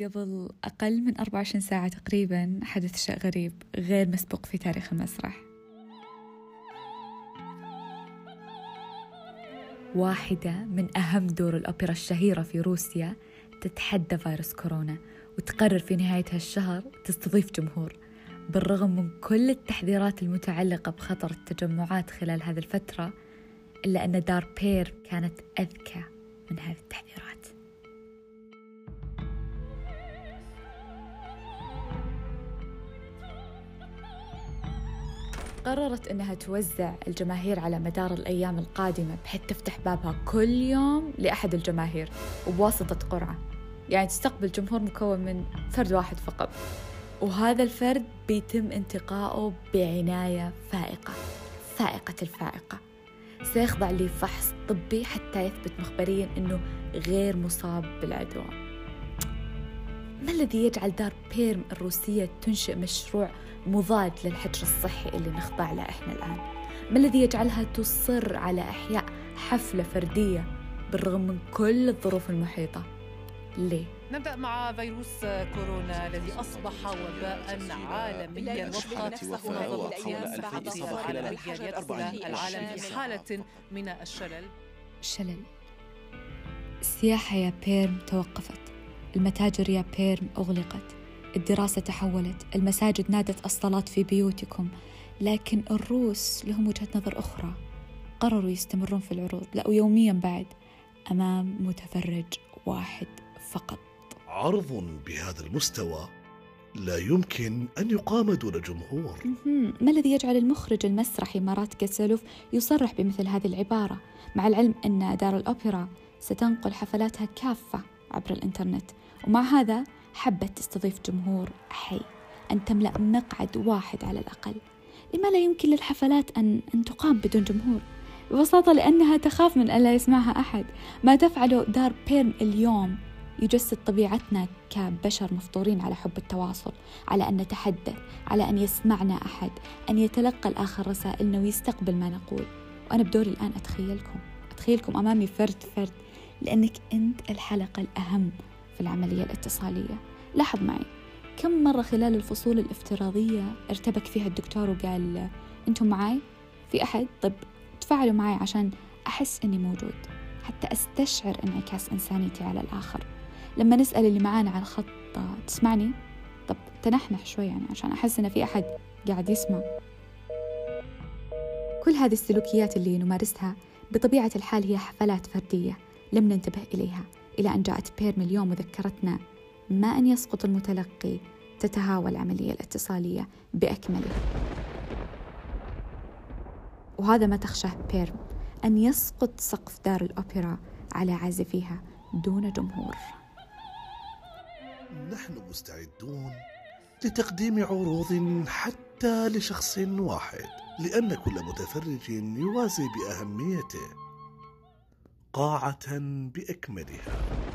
قبل أقل من 24 ساعة تقريبا حدث شيء غريب غير مسبوق في تاريخ المسرح. واحدة من أهم دور الأوبرا الشهيرة في روسيا تتحدى فيروس كورونا وتقرر في نهاية هالشهر تستضيف جمهور. بالرغم من كل التحذيرات المتعلقة بخطر التجمعات خلال هذه الفترة إلا أن دار بير كانت أذكى من هذه التحذيرات. قررت أنها توزع الجماهير على مدار الأيام القادمة بحيث تفتح بابها كل يوم لأحد الجماهير وبواسطة قرعة. يعني تستقبل جمهور مكون من فرد واحد فقط. وهذا الفرد بيتم انتقائه بعناية فائقة فائقة الفائقة. سيخضع لفحص طبي حتى يثبت مخبريا أنه غير مصاب بالعدوى. ما الذي يجعل دار بيرم الروسية تنشئ مشروع مضاد للحجر الصحي اللي نخضع له إحنا الآن؟ ما الذي يجعلها تصر على إحياء حفلة فردية بالرغم من كل الظروف المحيطة؟ ليه؟ نبدأ مع فيروس كورونا الذي أصبح وباء عالميا. وفق منظمة الصحة العالمية يدخل العالم في حالة من الشلل. شلل. السياحة يا بيرم توقفت. المتاجر يا بيرم أغلقت. الدراسة تحولت. المساجد نادت الصلاة في بيوتكم. لكن الروس لهم وجهة نظر أخرى. قرروا يستمرون في العروض. لا ويوميا بعد. أمام متفرج واحد فقط. عرض بهذا المستوى لا يمكن أن يقام دون جمهور. ما الذي يجعل المخرج المسرحي مارات كاسلوف يصرح بمثل هذه العبارة؟ مع العلم أن دار الأوبرا ستنقل حفلاتها كافة. عبر الإنترنت. ومع هذا حبت تستضيف جمهور حي أن تملأ مقعد واحد على الأقل. لما لا يمكن للحفلات أن, أن تقام بدون جمهور. ببساطة لأنها تخاف من ألا يسمعها أحد. ما تفعله دار بيرم اليوم يجسد طبيعتنا كبشر مفطورين على حب التواصل على أن نتحدث على أن يسمعنا أحد أن يتلقى الآخر رسائلنا ويستقبل ما نقول. وأنا بدوري الآن أتخيلكم. أتخيلكم أمامي فرد فرد. لأنك أنت الحلقة الأهم في العملية الاتصالية لاحظ معي كم مرة خلال الفصول الافتراضية ارتبك فيها الدكتور وقال أنتم معاي؟ في أحد؟ طب تفاعلوا معي عشان أحس أني موجود حتى أستشعر انعكاس إنسانيتي على الآخر لما نسأل اللي معانا على الخط تسمعني؟ طب تنحنح شوي يعني عشان أحس إن في أحد قاعد يسمع كل هذه السلوكيات اللي نمارسها بطبيعة الحال هي حفلات فردية لم ننتبه إليها إلى أن جاءت بيرم اليوم وذكرتنا ما أن يسقط المتلقي تتهاوى العملية الاتصالية بأكمله. وهذا ما تخشاه بيرم أن يسقط سقف دار الأوبرا على عازفيها دون جمهور. نحن مستعدون لتقديم عروض حتى لشخص واحد لأن كل متفرج يوازي بأهميته. قاعة بأكملها.